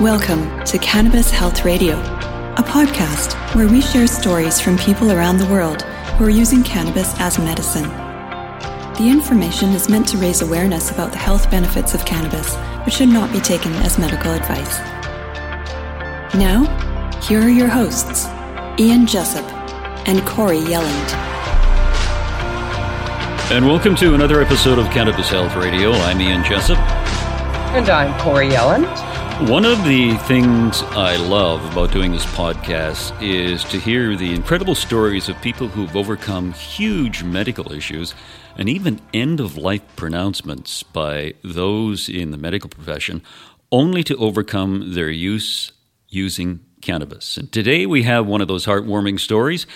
Welcome to Cannabis Health Radio, a podcast where we share stories from people around the world who are using cannabis as medicine. The information is meant to raise awareness about the health benefits of cannabis, but should not be taken as medical advice. Now, here are your hosts, Ian Jessup and Corey Yelland. And welcome to another episode of Cannabis Health Radio. I'm Ian Jessup. And I'm Corey Yelland. One of the things I love about doing this podcast is to hear the incredible stories of people who've overcome huge medical issues and even end of life pronouncements by those in the medical profession, only to overcome their use using cannabis. And today we have one of those heartwarming stories.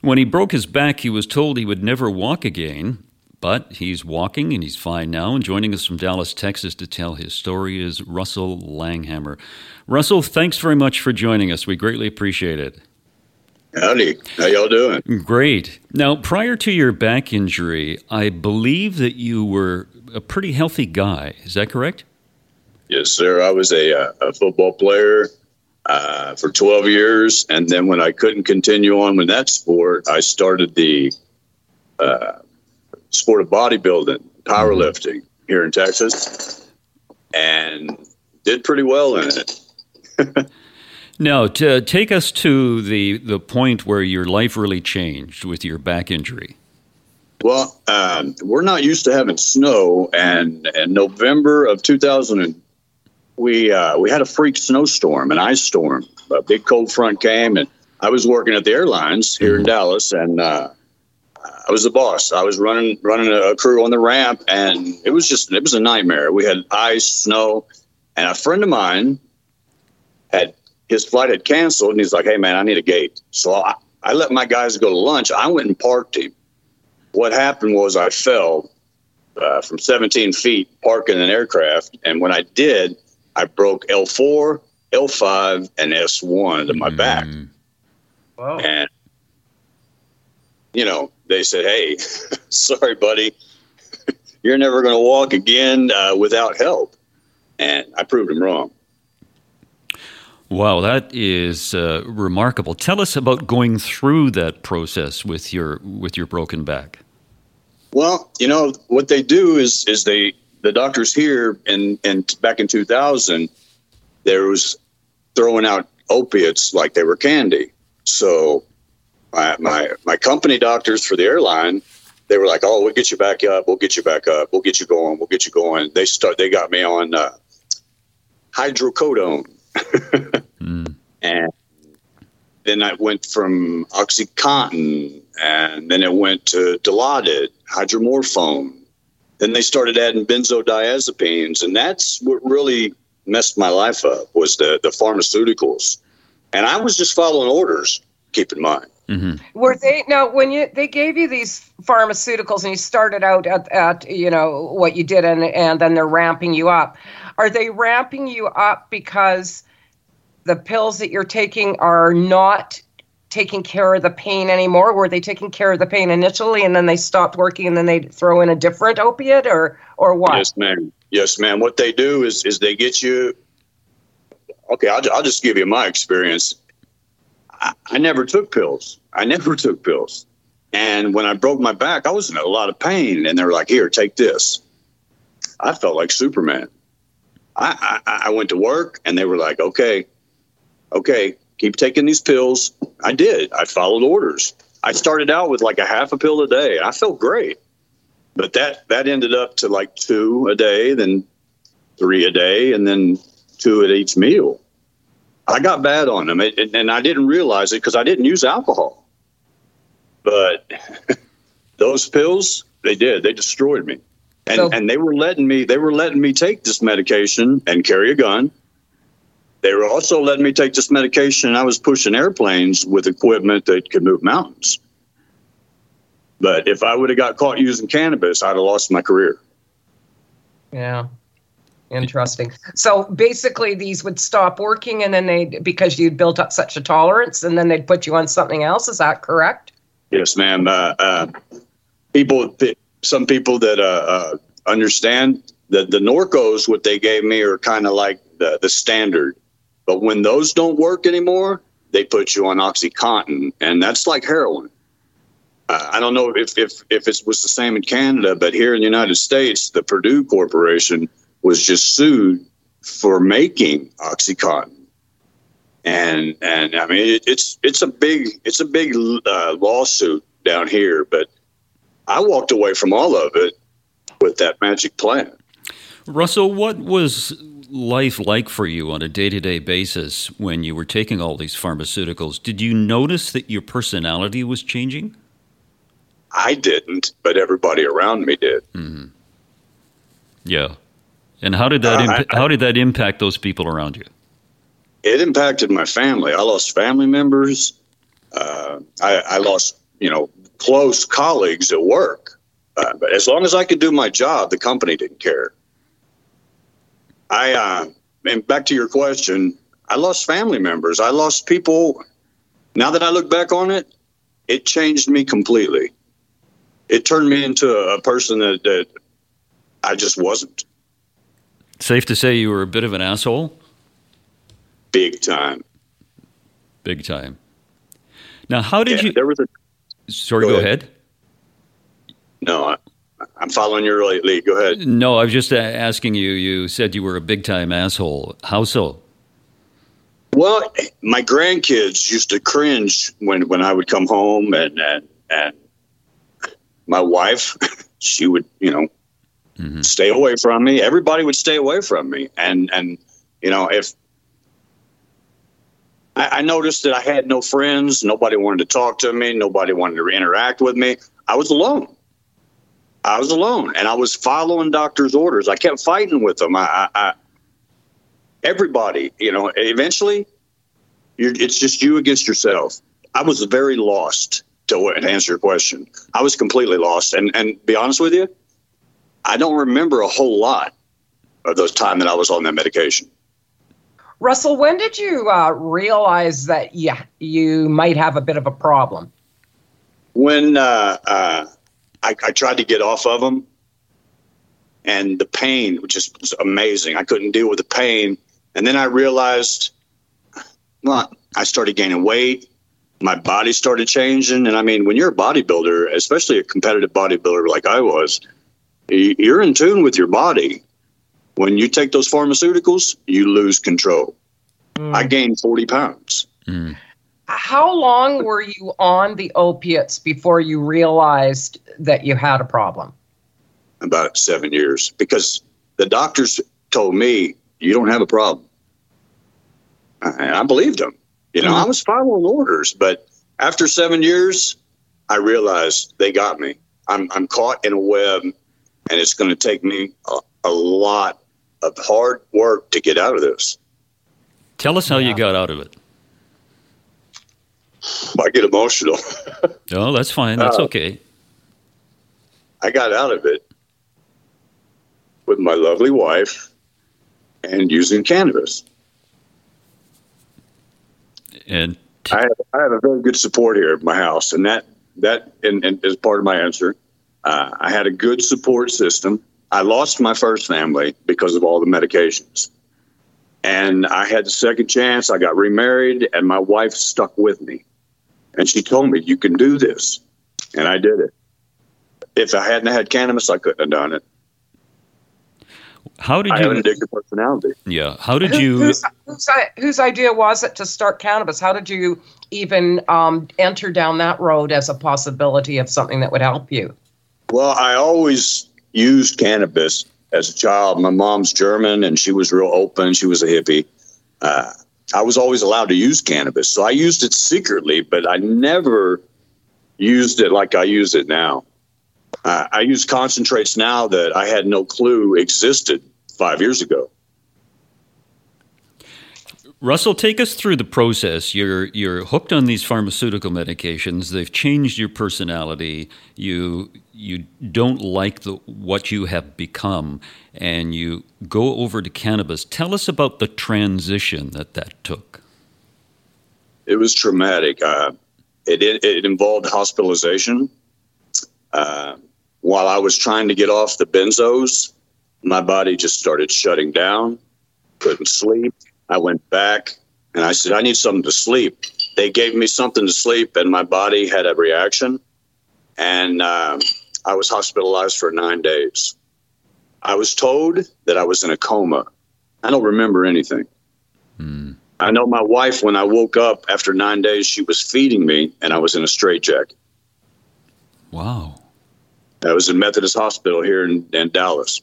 When he broke his back, he was told he would never walk again. But he's walking and he's fine now. And joining us from Dallas, Texas to tell his story is Russell Langhammer. Russell, thanks very much for joining us. We greatly appreciate it. Howdy. How y'all doing? Great. Now, prior to your back injury, I believe that you were a pretty healthy guy. Is that correct? Yes, sir. I was a, uh, a football player uh, for 12 years. And then when I couldn't continue on with that sport, I started the uh, sport of bodybuilding, powerlifting mm-hmm. here in Texas, and did pretty well in it. now, to take us to the the point where your life really changed with your back injury. Well, um, we're not used to having snow, and in November of 2000, we uh, we had a freak snowstorm, an ice storm. A big cold front came, and I was working at the airlines here mm-hmm. in Dallas, and uh, I was the boss. I was running running a crew on the ramp, and it was just it was a nightmare. We had ice, snow, and a friend of mine had his flight had canceled, and he's like, "Hey man, I need a gate." So I, I let my guys go to lunch. I went and parked him. What happened was I fell uh, from 17 feet parking an aircraft, and when I did, I broke L4, L5, and S1 to my mm. back. Wow. And you know, they said, "Hey, sorry, buddy, you're never going to walk again uh, without help," and I proved them wrong. Wow, that is uh, remarkable. Tell us about going through that process with your with your broken back. Well, you know what they do is is they the doctors here and and back in 2000 there was throwing out opiates like they were candy. So my, my, my company doctors for the airline, they were like, "Oh, we'll get you back up. We'll get you back up. We'll get you going. We'll get you going." They start. They got me on uh, hydrocodone, mm. and then I went from OxyContin, and then it went to Dilaudid, hydromorphone. Then they started adding benzodiazepines, and that's what really messed my life up was the the pharmaceuticals. And I was just following orders. Keep in mind. Mm-hmm. Were they now when you they gave you these pharmaceuticals and you started out at, at you know what you did and and then they're ramping you up? Are they ramping you up because the pills that you're taking are not taking care of the pain anymore? Were they taking care of the pain initially and then they stopped working and then they throw in a different opiate or or what? Yes, ma'am. Yes, ma'am. What they do is is they get you. Okay, I'll, I'll just give you my experience. I, never took pills. I never took pills. And when I broke my back, I was in a lot of pain. And they were like, here, take this. I felt like Superman. I, I, I went to work and they were like, okay, okay, keep taking these pills. I did. I followed orders. I started out with like a half a pill a day. I felt great. But that, that ended up to like two a day, then three a day, and then two at each meal. I got bad on them, it, and I didn't realize it because I didn't use alcohol. But those pills, they did. They destroyed me, and so, and they were letting me. They were letting me take this medication and carry a gun. They were also letting me take this medication. and I was pushing airplanes with equipment that could move mountains. But if I would have got caught using cannabis, I'd have lost my career. Yeah. Interesting. So basically, these would stop working, and then they because you'd built up such a tolerance, and then they'd put you on something else. Is that correct? Yes, ma'am. Uh, uh, people, some people that uh, uh understand that the Norcos, what they gave me, are kind of like the the standard. But when those don't work anymore, they put you on OxyContin, and that's like heroin. Uh, I don't know if, if, if it was the same in Canada, but here in the United States, the Purdue Corporation was just sued for making OxyContin. And and I mean it, it's it's a big it's a big uh, lawsuit down here, but I walked away from all of it with that magic plan. Russell, what was life like for you on a day to day basis when you were taking all these pharmaceuticals? Did you notice that your personality was changing? I didn't, but everybody around me did. Mm-hmm. Yeah. And how did that uh, imp- I, I, how did that impact those people around you? It impacted my family. I lost family members. Uh, I, I, lost, you know, close colleagues at work. Uh, but as long as I could do my job, the company didn't care. I uh, and back to your question, I lost family members. I lost people. Now that I look back on it, it changed me completely. It turned me into a person that, that I just wasn't. Safe to say you were a bit of an asshole? Big time. Big time. Now, how did yeah, you? There was a. Sorry, go, go ahead. ahead. No, I, I'm following your lead. Go ahead. No, I was just uh, asking you. You said you were a big time asshole. How so? Well, my grandkids used to cringe when, when I would come home, and and, and my wife, she would, you know, mm-hmm. stay away from me. Everybody would stay away from me. And, and, you know, if I, I noticed that I had no friends, nobody wanted to talk to me, nobody wanted to interact with me, I was alone. I was alone and I was following doctor's orders. I kept fighting with them. I, I, I everybody, you know, eventually it's just you against yourself. I was very lost to, to answer your question. I was completely lost. And, and be honest with you, I don't remember a whole lot of those time that I was on that medication. Russell, when did you uh, realize that yeah, you might have a bit of a problem? When uh, uh, I, I, tried to get off of them, and the pain just was amazing. I couldn't deal with the pain, and then I realized, well, I started gaining weight. My body started changing, and I mean, when you're a bodybuilder, especially a competitive bodybuilder like I was, you're in tune with your body. When you take those pharmaceuticals, you lose control. Mm. I gained 40 pounds. Mm. How long were you on the opiates before you realized that you had a problem? About seven years, because the doctors told me, you don't have a problem. And I believed them. You know, mm. I was following orders, but after seven years, I realized they got me. I'm, I'm caught in a web and it's going to take me a, a, lot of hard work to get out of this. Tell us how yeah. you got out of it. I get emotional. oh, that's fine. That's uh, okay. I got out of it with my lovely wife and using cannabis. And t- I, have, I have a very good support here at my house, and that that and, and is part of my answer. Uh, I had a good support system. I lost my first family because of all the medications. And I had the second chance. I got remarried, and my wife stuck with me. And she told me, You can do this. And I did it. If I hadn't had cannabis, I couldn't have done it. How did I you? have an addictive personality. Yeah. How did you? Whose, whose, whose, idea was it to start cannabis? How did you even um, enter down that road as a possibility of something that would help you? Well, I always used cannabis as a child. My mom's German and she was real open. She was a hippie. Uh, I was always allowed to use cannabis. So I used it secretly, but I never used it like I use it now. Uh, I use concentrates now that I had no clue existed five years ago. Russell, take us through the process. You're you're hooked on these pharmaceutical medications. They've changed your personality. You you don't like the what you have become, and you go over to cannabis. Tell us about the transition that that took. It was traumatic. Uh, it, it, it involved hospitalization. Uh, while I was trying to get off the benzos, my body just started shutting down. Couldn't sleep I went back and I said, I need something to sleep. They gave me something to sleep, and my body had a reaction. And uh, I was hospitalized for nine days. I was told that I was in a coma. I don't remember anything. Mm. I know my wife, when I woke up after nine days, she was feeding me, and I was in a straitjacket. Wow. I was in Methodist Hospital here in, in Dallas.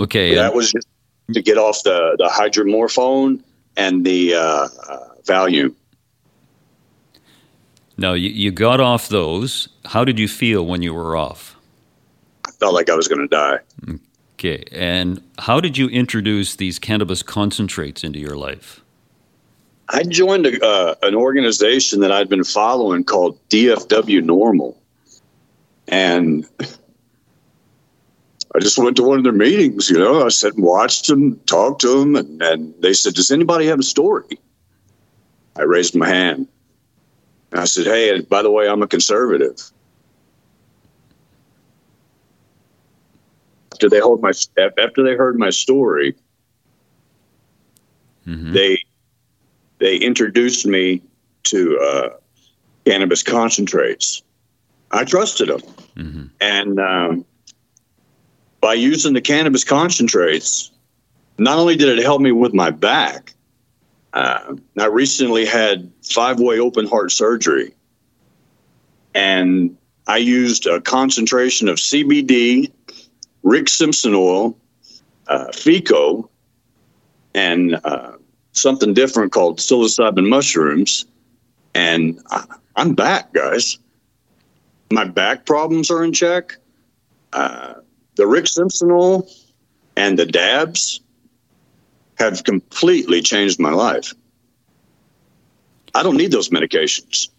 Okay. That was just to get off the, the hydromorphone and the uh, uh, Valium. Now, you, you got off those. How did you feel when you were off? I felt like I was going to die. Okay. And how did you introduce these cannabis concentrates into your life? I joined a, uh, an organization that I'd been following called DFW NORML. And I just went to one of their meetings, you know. I sat and watched them, talked to them, and, and they said, Does anybody have a story? I raised my hand. And I said, Hey, by the way, I'm a conservative. After they hold my after they heard my story, mm-hmm. they they introduced me to uh, cannabis concentrates. I trusted them, mm-hmm. and um, by using the cannabis concentrates, not only did it help me with my back, uh, I recently had five way open heart surgery, and I used a concentration of CBD, Rick Simpson oil, uh, FECO, and uh, something different called psilocybin mushrooms. And I, am back, guys. My back problems are in check. Uh, the Rick Simpson oil and the dabs have completely changed my life. I don't need those medications.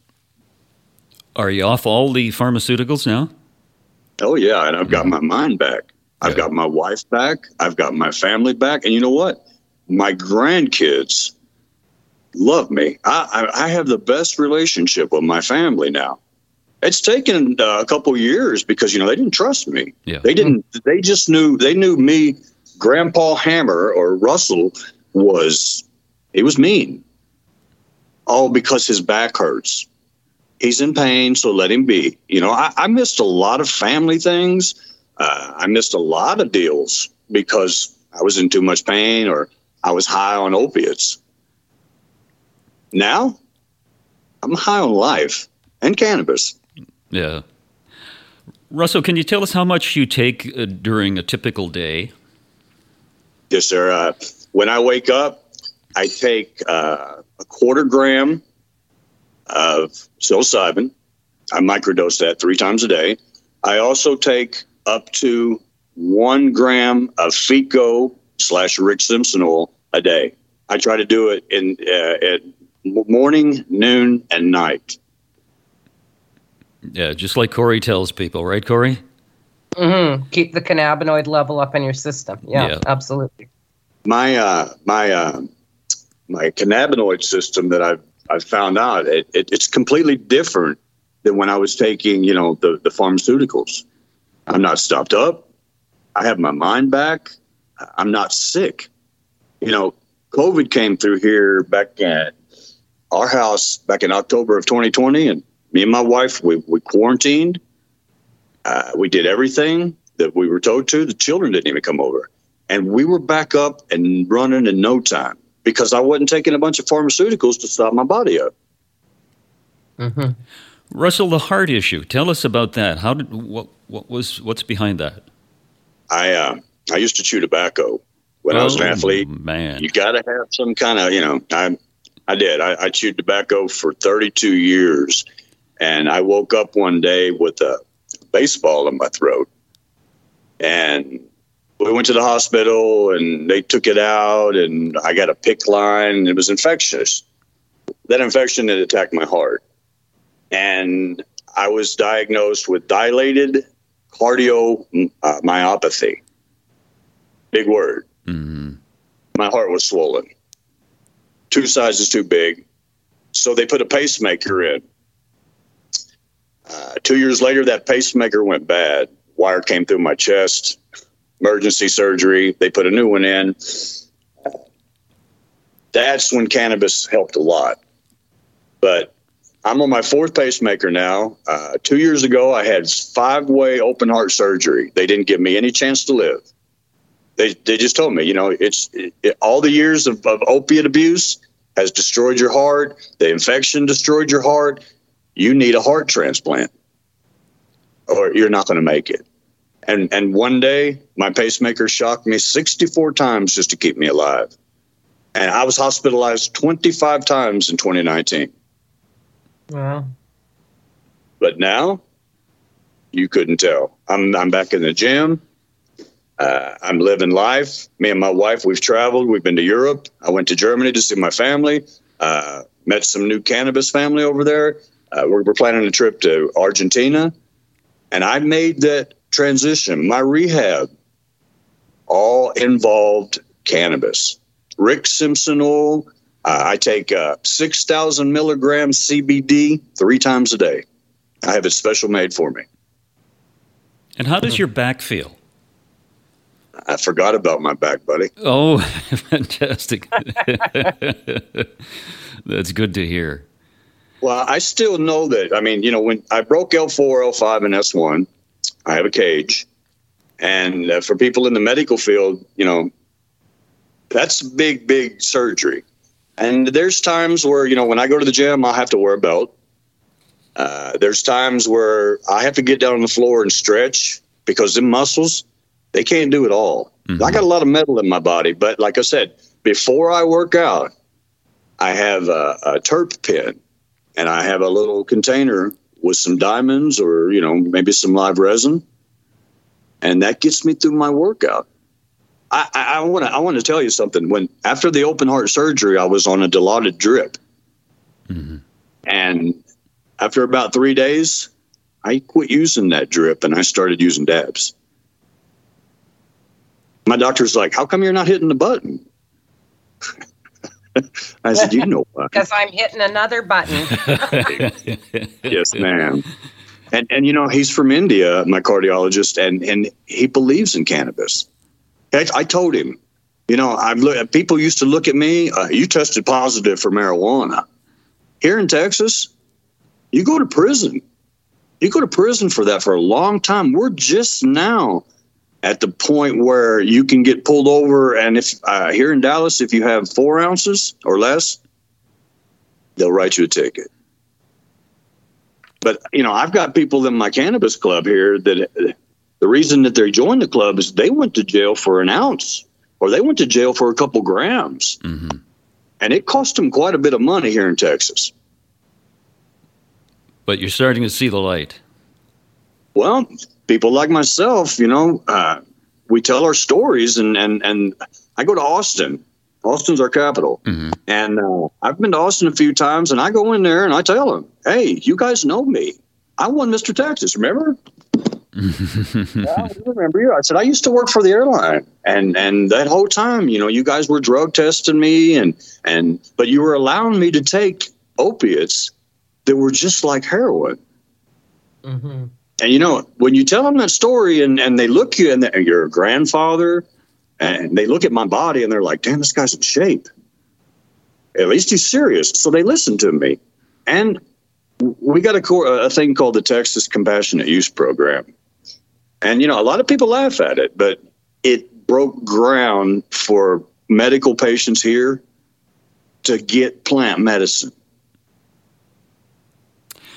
Are you off all the pharmaceuticals now? Oh, yeah. And I've got my mind back. I've got my wife back. I've got my family back. And you know what? My grandkids love me. I, I, I have the best relationship with my family now. It's taken uh, a couple years because you know they didn't trust me. Yeah. They didn't. They just knew. They knew me. Grandpa Hammer or Russell was he was mean. All because his back hurts. He's in pain, so let him be. You know, I, I missed a lot of family things. Uh, I missed a lot of deals because I was in too much pain or I was high on opiates. Now, I'm high on life and cannabis. Yeah. Russell, can you tell us how much you take uh, during a typical day? Yes, sir. Uh, when I wake up, I take uh, a quarter gram of psilocybin. I microdose that three times a day. I also take up to one gram of FECO slash Rick Simpson oil a day. I try to do it in uh, at morning, noon, and night. Yeah, just like Corey tells people, right, Corey? Mm-hmm. Keep the cannabinoid level up in your system. Yeah, yeah. absolutely. My uh, my uh, my cannabinoid system that I've I've found out it, it, it's completely different than when I was taking you know the the pharmaceuticals. I'm not stopped up. I have my mind back. I'm not sick. You know, COVID came through here back at our house back in October of 2020, and me and my wife, we, we quarantined. Uh, we did everything that we were told to. The children didn't even come over. And we were back up and running in no time because I wasn't taking a bunch of pharmaceuticals to stop my body up. Mm-hmm. Russell, the heart issue. Tell us about that. How did what what was what's behind that? I uh, I used to chew tobacco when oh, I was an oh, athlete. Man, you got to have some kind of you know. I I did. I, I chewed tobacco for 32 years, and I woke up one day with a baseball in my throat. And we went to the hospital and they took it out and I got a PICC line and it was infectious. That infection had attacked my heart. And I was diagnosed with dilated cardiomyopathy. Uh, big word. Mm-hmm. My heart was swollen, two sizes too big. So they put a pacemaker in. Uh, two years later, that pacemaker went bad. Wire came through my chest. emergency surgery. They put a new one in. That's when cannabis helped a lot. But I'm on my fourth pacemaker now. Uh, two years ago, I had five way open heart surgery. They didn't give me any chance to live. They, they just told me, you know, it's it, it, all the years of, of opiate abuse has destroyed your heart. The infection destroyed your heart. You need a heart transplant or you're not going to make it. And, and one day, my pacemaker shocked me 64 times just to keep me alive. And I was hospitalized 25 times in 2019. Wow. But now, you couldn't tell. I'm, I'm back in the gym. Uh, I'm living life. Me and my wife, we've traveled. We've been to Europe. I went to Germany to see my family. Uh, met some new cannabis family over there. Uh, we're, we're planning a trip to Argentina. And I made that transition. My rehab all involved cannabis. Rick Simpson oil. Uh, I take uh, 6,000 milligrams CBD three times a day. I have it special made for me. And how does your back feel? I forgot about my back, buddy. Oh, fantastic. That's good to hear. Well, I still know that. I mean, you know, when I broke L4, L5, and S1, I have a cage. And uh, for people in the medical field, you know, that's big, big surgery. And there's times where, you know, when I go to the gym, I'll have to wear a belt. Uh, there's times where I have to get down on the floor and stretch because the muscles, they can't do it all. Mm-hmm. I got a lot of metal in my body, but like I said, before I work out, I have a, a terp pen and I have a little container with some diamonds or, you know, maybe some live resin. And that gets me through my workout. I want to I want to tell you something. When after the open heart surgery, I was on a dilaudid drip, mm-hmm. and after about three days, I quit using that drip and I started using dabs. My doctor's like, "How come you're not hitting the button?" I said, "You know why? Because I'm hitting another button." yes, ma'am. And and you know he's from India, my cardiologist, and and he believes in cannabis. I, I told him, you know, I've people used to look at me. Uh, you tested positive for marijuana. Here in Texas, you go to prison. You go to prison for that for a long time. We're just now at the point where you can get pulled over, and if uh, here in Dallas, if you have four ounces or less, they'll write you a ticket. But you know, I've got people in my cannabis club here that the reason that they joined the club is they went to jail for an ounce or they went to jail for a couple grams. Mm-hmm. And it cost them quite a bit of money here in Texas. But you're starting to see the light. Well, people like myself, you know, uh, we tell our stories, and, and, and I go to Austin. Austin's our capital. Mm-hmm. And uh, I've been to Austin a few times, and I go in there and I tell them, hey, you guys know me. I won Mr. Texas, remember? I remember you. I said I used to work for the airline, and and that whole time, you know, you guys were drug testing me, and and but you were allowing me to take opiates that were just like heroin. Mm-hmm. And you know, when you tell them that story, and and they look you, and you're a grandfather, and they look at my body, and they're like, "Damn, this guy's in shape." At least he's serious. So they listen to me, and we got a, a thing called the Texas Compassionate Use Program and, you know, a lot of people laugh at it, but it broke ground for medical patients here to get plant medicine.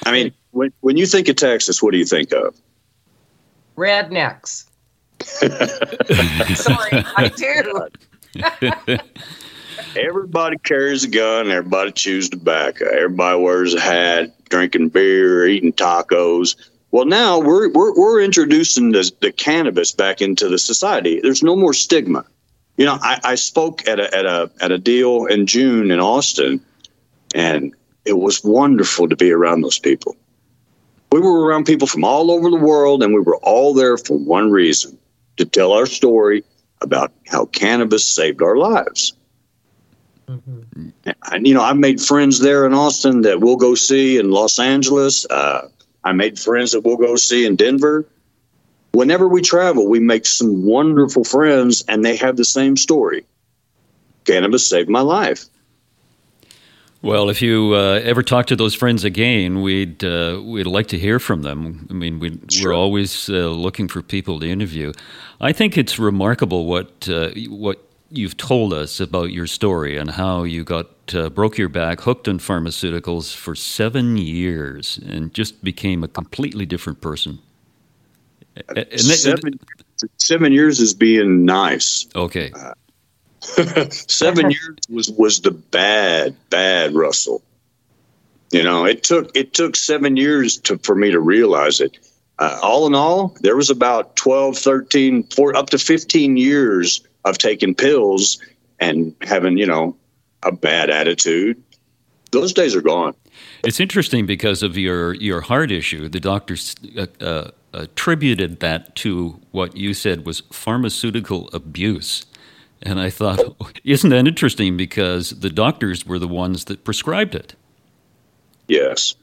I mean, when, when you think of Texas, what do you think of? Rednecks. Sorry, I do. everybody carries a gun. Everybody chews tobacco. Everybody wears a hat, drinking beer, eating tacos. Well, now we're we're, we're introducing the, the cannabis back into the society. There's no more stigma. You know, I, I spoke at a at a at a deal in June in Austin, and it was wonderful to be around those people. We were around people from all over the world, and we were all there for one reason to tell our story about how cannabis saved our lives. Mm-hmm. And, you know, I've made friends there in Austin that we'll go see in Los Angeles. Uh, I made friends that we'll go see in Denver. whenever we travel, we make some wonderful friends, and they have the same story. Cannabis saved my life. Well, if you uh, ever talk to those friends again, we'd uh, we'd like to hear from them. I mean, we Sure. we're always uh, looking for people to interview. I think it's remarkable what uh, what you've told us about your story and how you got uh, broke your back, hooked on pharmaceuticals for seven years, and just became a completely different person. And that- seven, seven years is being nice. okay, seven years was was the bad bad Russell. You know, it took it took seven years to for me to realize it. Uh, all in all, there was about 12, 13, four, up to 15 years of taking pills and having, you know, a bad attitude. Those days are gone. It's interesting because of your, your heart issue. The doctors uh, uh, attributed that to what you said was pharmaceutical abuse. And I thought, isn't that interesting? Because the doctors were the ones that prescribed it. Yes.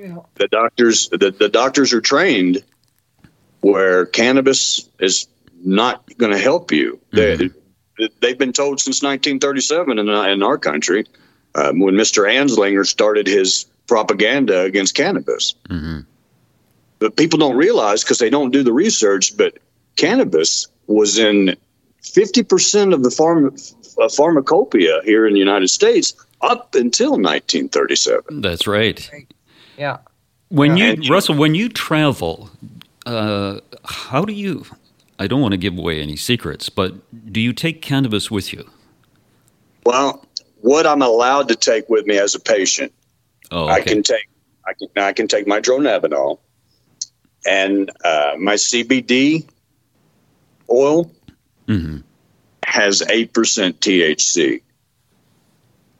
Yeah. the doctors the, the doctors are trained where cannabis is not going to help you they, they've been told since 1937 in, in our country um, when mr anslinger started his propaganda against cannabis Mhm. but people don't realize because they don't do the research but cannabis was in 50% of the pharma, uh, pharmacopoeia here in the united states up until 1937 That's right. Yeah. When Yeah. you, Russell, when you travel, uh, how do you, I don't want to give away any secrets, but do you take cannabis with you? Well, what I'm allowed to take with me as a patient, Oh, I can take, I can, I can take my dronabinol and uh, my CBD oil Mhm. has eight percent THC.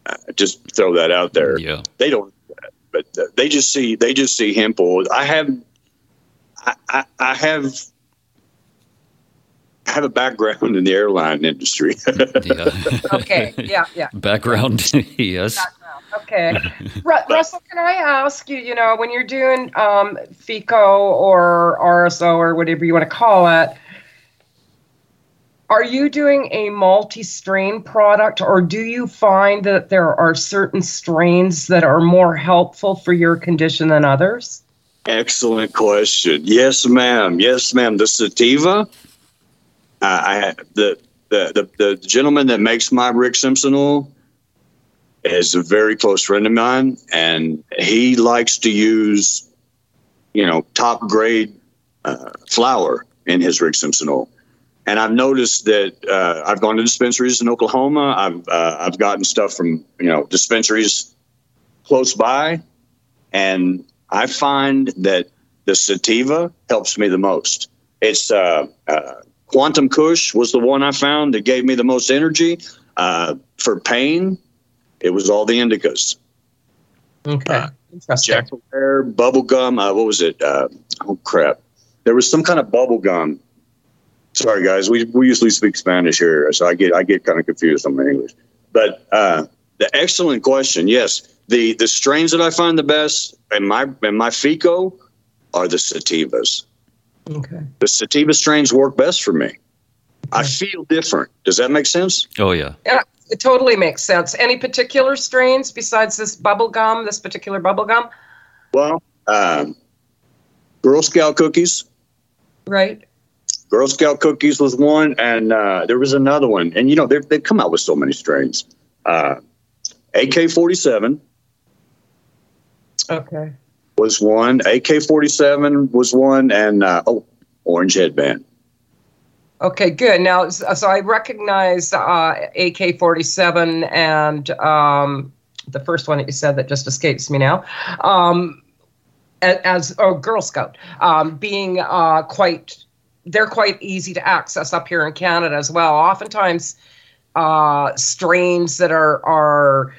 Uh, just throw that out there. Yeah. They don't, but uh, they just see they just see hemp oil. I have, I, I, I have. I have a background in the airline industry. Yeah. Okay. Yeah. Yeah. Background, yes. Okay. Ru- Russell, can I ask you, you know, when you're doing um, FECO or RSO or whatever you want to call it, are you doing a multi strain product or do you find that there are certain strains that are more helpful for your condition than others? Excellent question. Yes, ma'am. Yes, ma'am. The sativa. Uh, I the, the the the gentleman that makes my Rick Simpson oil is a very close friend of mine, and he likes to use, you know, top grade uh, flour in his Rick Simpson oil. And I've noticed that uh, I've gone to dispensaries in Oklahoma. I've uh, I've gotten stuff from you know dispensaries close by, and I find that the sativa helps me the most. It's uh, uh, Quantum Kush was the one I found that gave me the most energy. Uh, for pain, it was all the indicas. Okay. Uh, Interesting. Jack bubble gum. Uh, what was it? Uh, oh crap! There was some kind of bubble gum. Sorry, guys. We we usually speak Spanish here, so I get I get kind of confused on my English. But uh, the excellent question. Yes, the the strains that I find the best in my in my FECO are the sativas. Okay. The sativa strains work best for me. I feel different. Does that make sense? Oh, yeah. Yeah, it totally makes sense. Any particular strains besides this bubble gum, this particular bubble gum? Well, um, Girl Scout cookies. Right. Girl Scout cookies was one, and uh, there was another one. And you know, they've, they've come out with so many strains. Uh, AK 47 Okay. was one, AK 47 was one, and uh, oh, Orange Headband. Okay, good. Now, so I recognize uh, AK 47 and um, the first one that you said that just escapes me now. Um, a- as oh, Girl Scout, um, being uh, quite, they're quite easy to access up here in Canada as well. Oftentimes, uh, strains that are are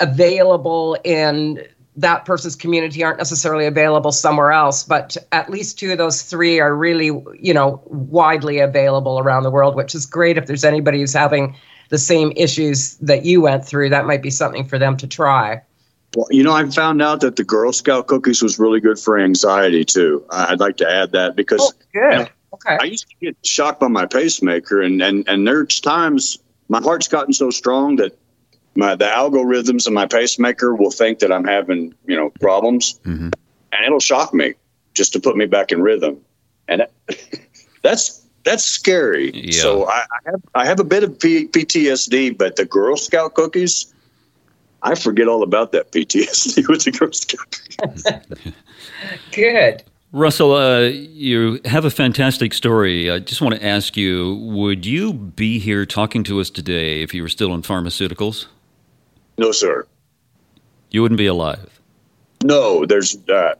available in that person's community aren't necessarily available somewhere else, but at least two of those three are really, you know, widely available around the world, which is great. If there's anybody who's having the same issues that you went through, that might be something for them to try. Well, you know, I found out that the Girl Scout cookies was really good for anxiety too. I'd like to add that because Oh, good. Yeah. Okay. I used to get shocked by my pacemaker, and and and there's times my heart's gotten so strong that my the algorithms of my pacemaker will think that I'm having you know problems, Mhm. and it'll shock me just to put me back in rhythm, and that- that's that's scary. Yeah. So I, I have I have a bit of P- PTSD, but the Girl Scout cookies. I forget all about that PTSD with the Girl Scout. Good. Russell, uh, you have a fantastic story. I just want to ask you would you be here talking to us today if you were still in pharmaceuticals? No, sir. You wouldn't be alive. No, there's uh,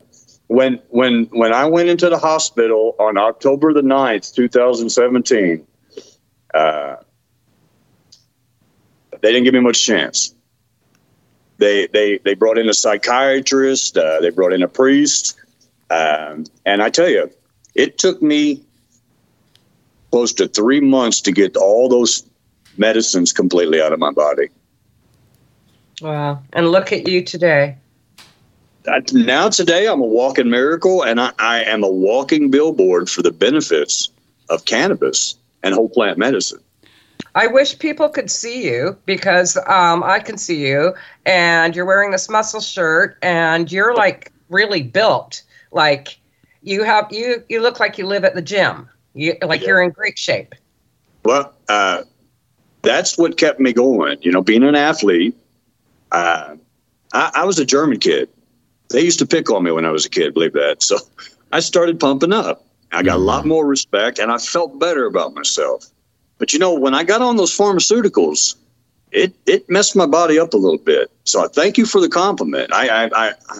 when when when I went into the hospital on October the 9th, 2017, uh, they didn't give me much chance. They they they brought in a psychiatrist, uh, they brought in a priest, um, and I tell you, it took me close to three months to get all those medicines completely out of my body. Wow. And look at you today. I- now today I'm a walking miracle and I, I am a walking billboard for the benefits of cannabis and whole plant medicine. I wish people could see you because um, I can see you, and you're wearing this muscle shirt, and you're like really built. Like you have you you look like you live at the gym. You like Yeah. you're in great shape. Well, uh, that's what kept me going. You know, being an athlete, uh, I, I was a German kid. They used to pick on me when I was a kid, believe that. So I started pumping up. I got a lot more respect and I felt better about myself. But you know, when I got on those pharmaceuticals, it, it messed my body up a little bit. So I thank you for the compliment. I, I, I, I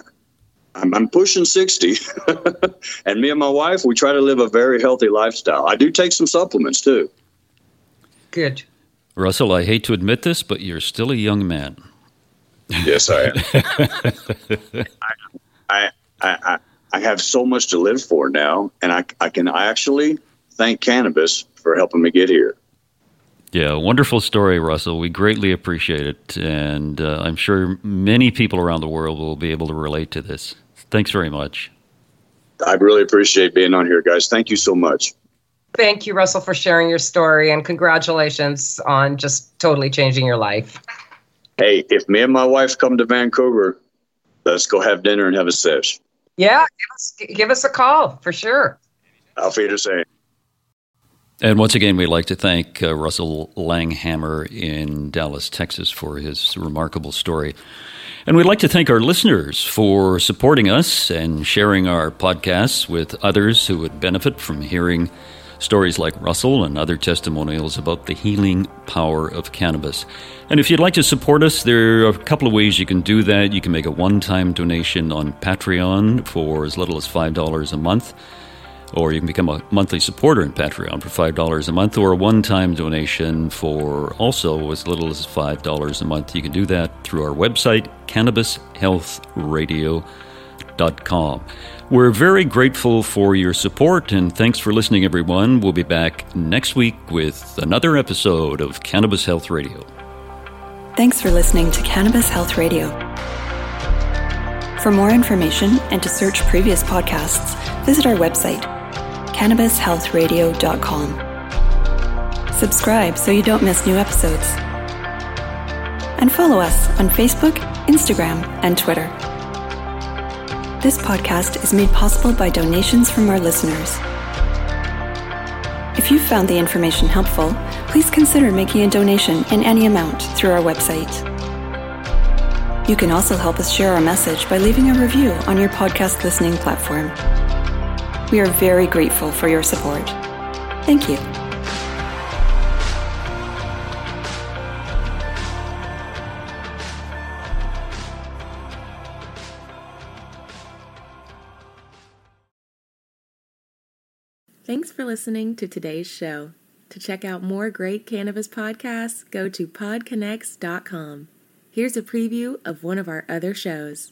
I'm, I'm pushing 60 and me and my wife, we try to live a very healthy lifestyle. I do take some supplements too. Good. Russell, I hate to admit this, but you're still a young man. Yes, I am. I, I, I, I have so much to live for now, and I, I can actually thank cannabis for helping me get here. Yeah, wonderful story, Russell. We greatly appreciate it. And uh, I'm sure many people around the world will be able to relate to this. Thanks very much. I really appreciate being on here, guys. Thank you so much. Thank you, Russell, for sharing your story, and congratulations on just totally changing your life. Hey, if me and my wife come to Vancouver, let's go have dinner and have a sesh. Yeah, give us give us a call for sure. Auf Wiedersehen. And once again, we'd like to thank uh, Russell Langhammer in Dallas, Texas, for his remarkable story. And we'd like to thank our listeners for supporting us and sharing our podcasts with others who would benefit from hearing stories like Russell and other testimonials about the healing power of cannabis. And if you'd like to support us, there are a couple of ways you can do that. You can make a one time donation on Patreon for as little as $5 a month or you can become a monthly supporter in Patreon for $5 a month, or a one time donation for also as little as $5 a month. You can do that through our website, cannabishealthradio.com. We're very grateful for your support, and thanks for listening, everyone. We'll be back next week with another episode of Cannabis Health Radio. Thanks for listening to Cannabis Health Radio. For more information and to search previous podcasts, visit our website, cannabishealthradio.com. Subscribe so you don't miss new episodes. And follow us on Facebook, Instagram, and Twitter. This podcast is made possible by donations from our listeners. If you found the information helpful, please consider making a donation in any amount through our website. You can also help us share our message by leaving a review on your podcast listening platform. We are very grateful for your support. Thank you. Thanks for listening to today's show. To check out more great cannabis podcasts, go to podconnects.com. Here's a preview of one of our other shows.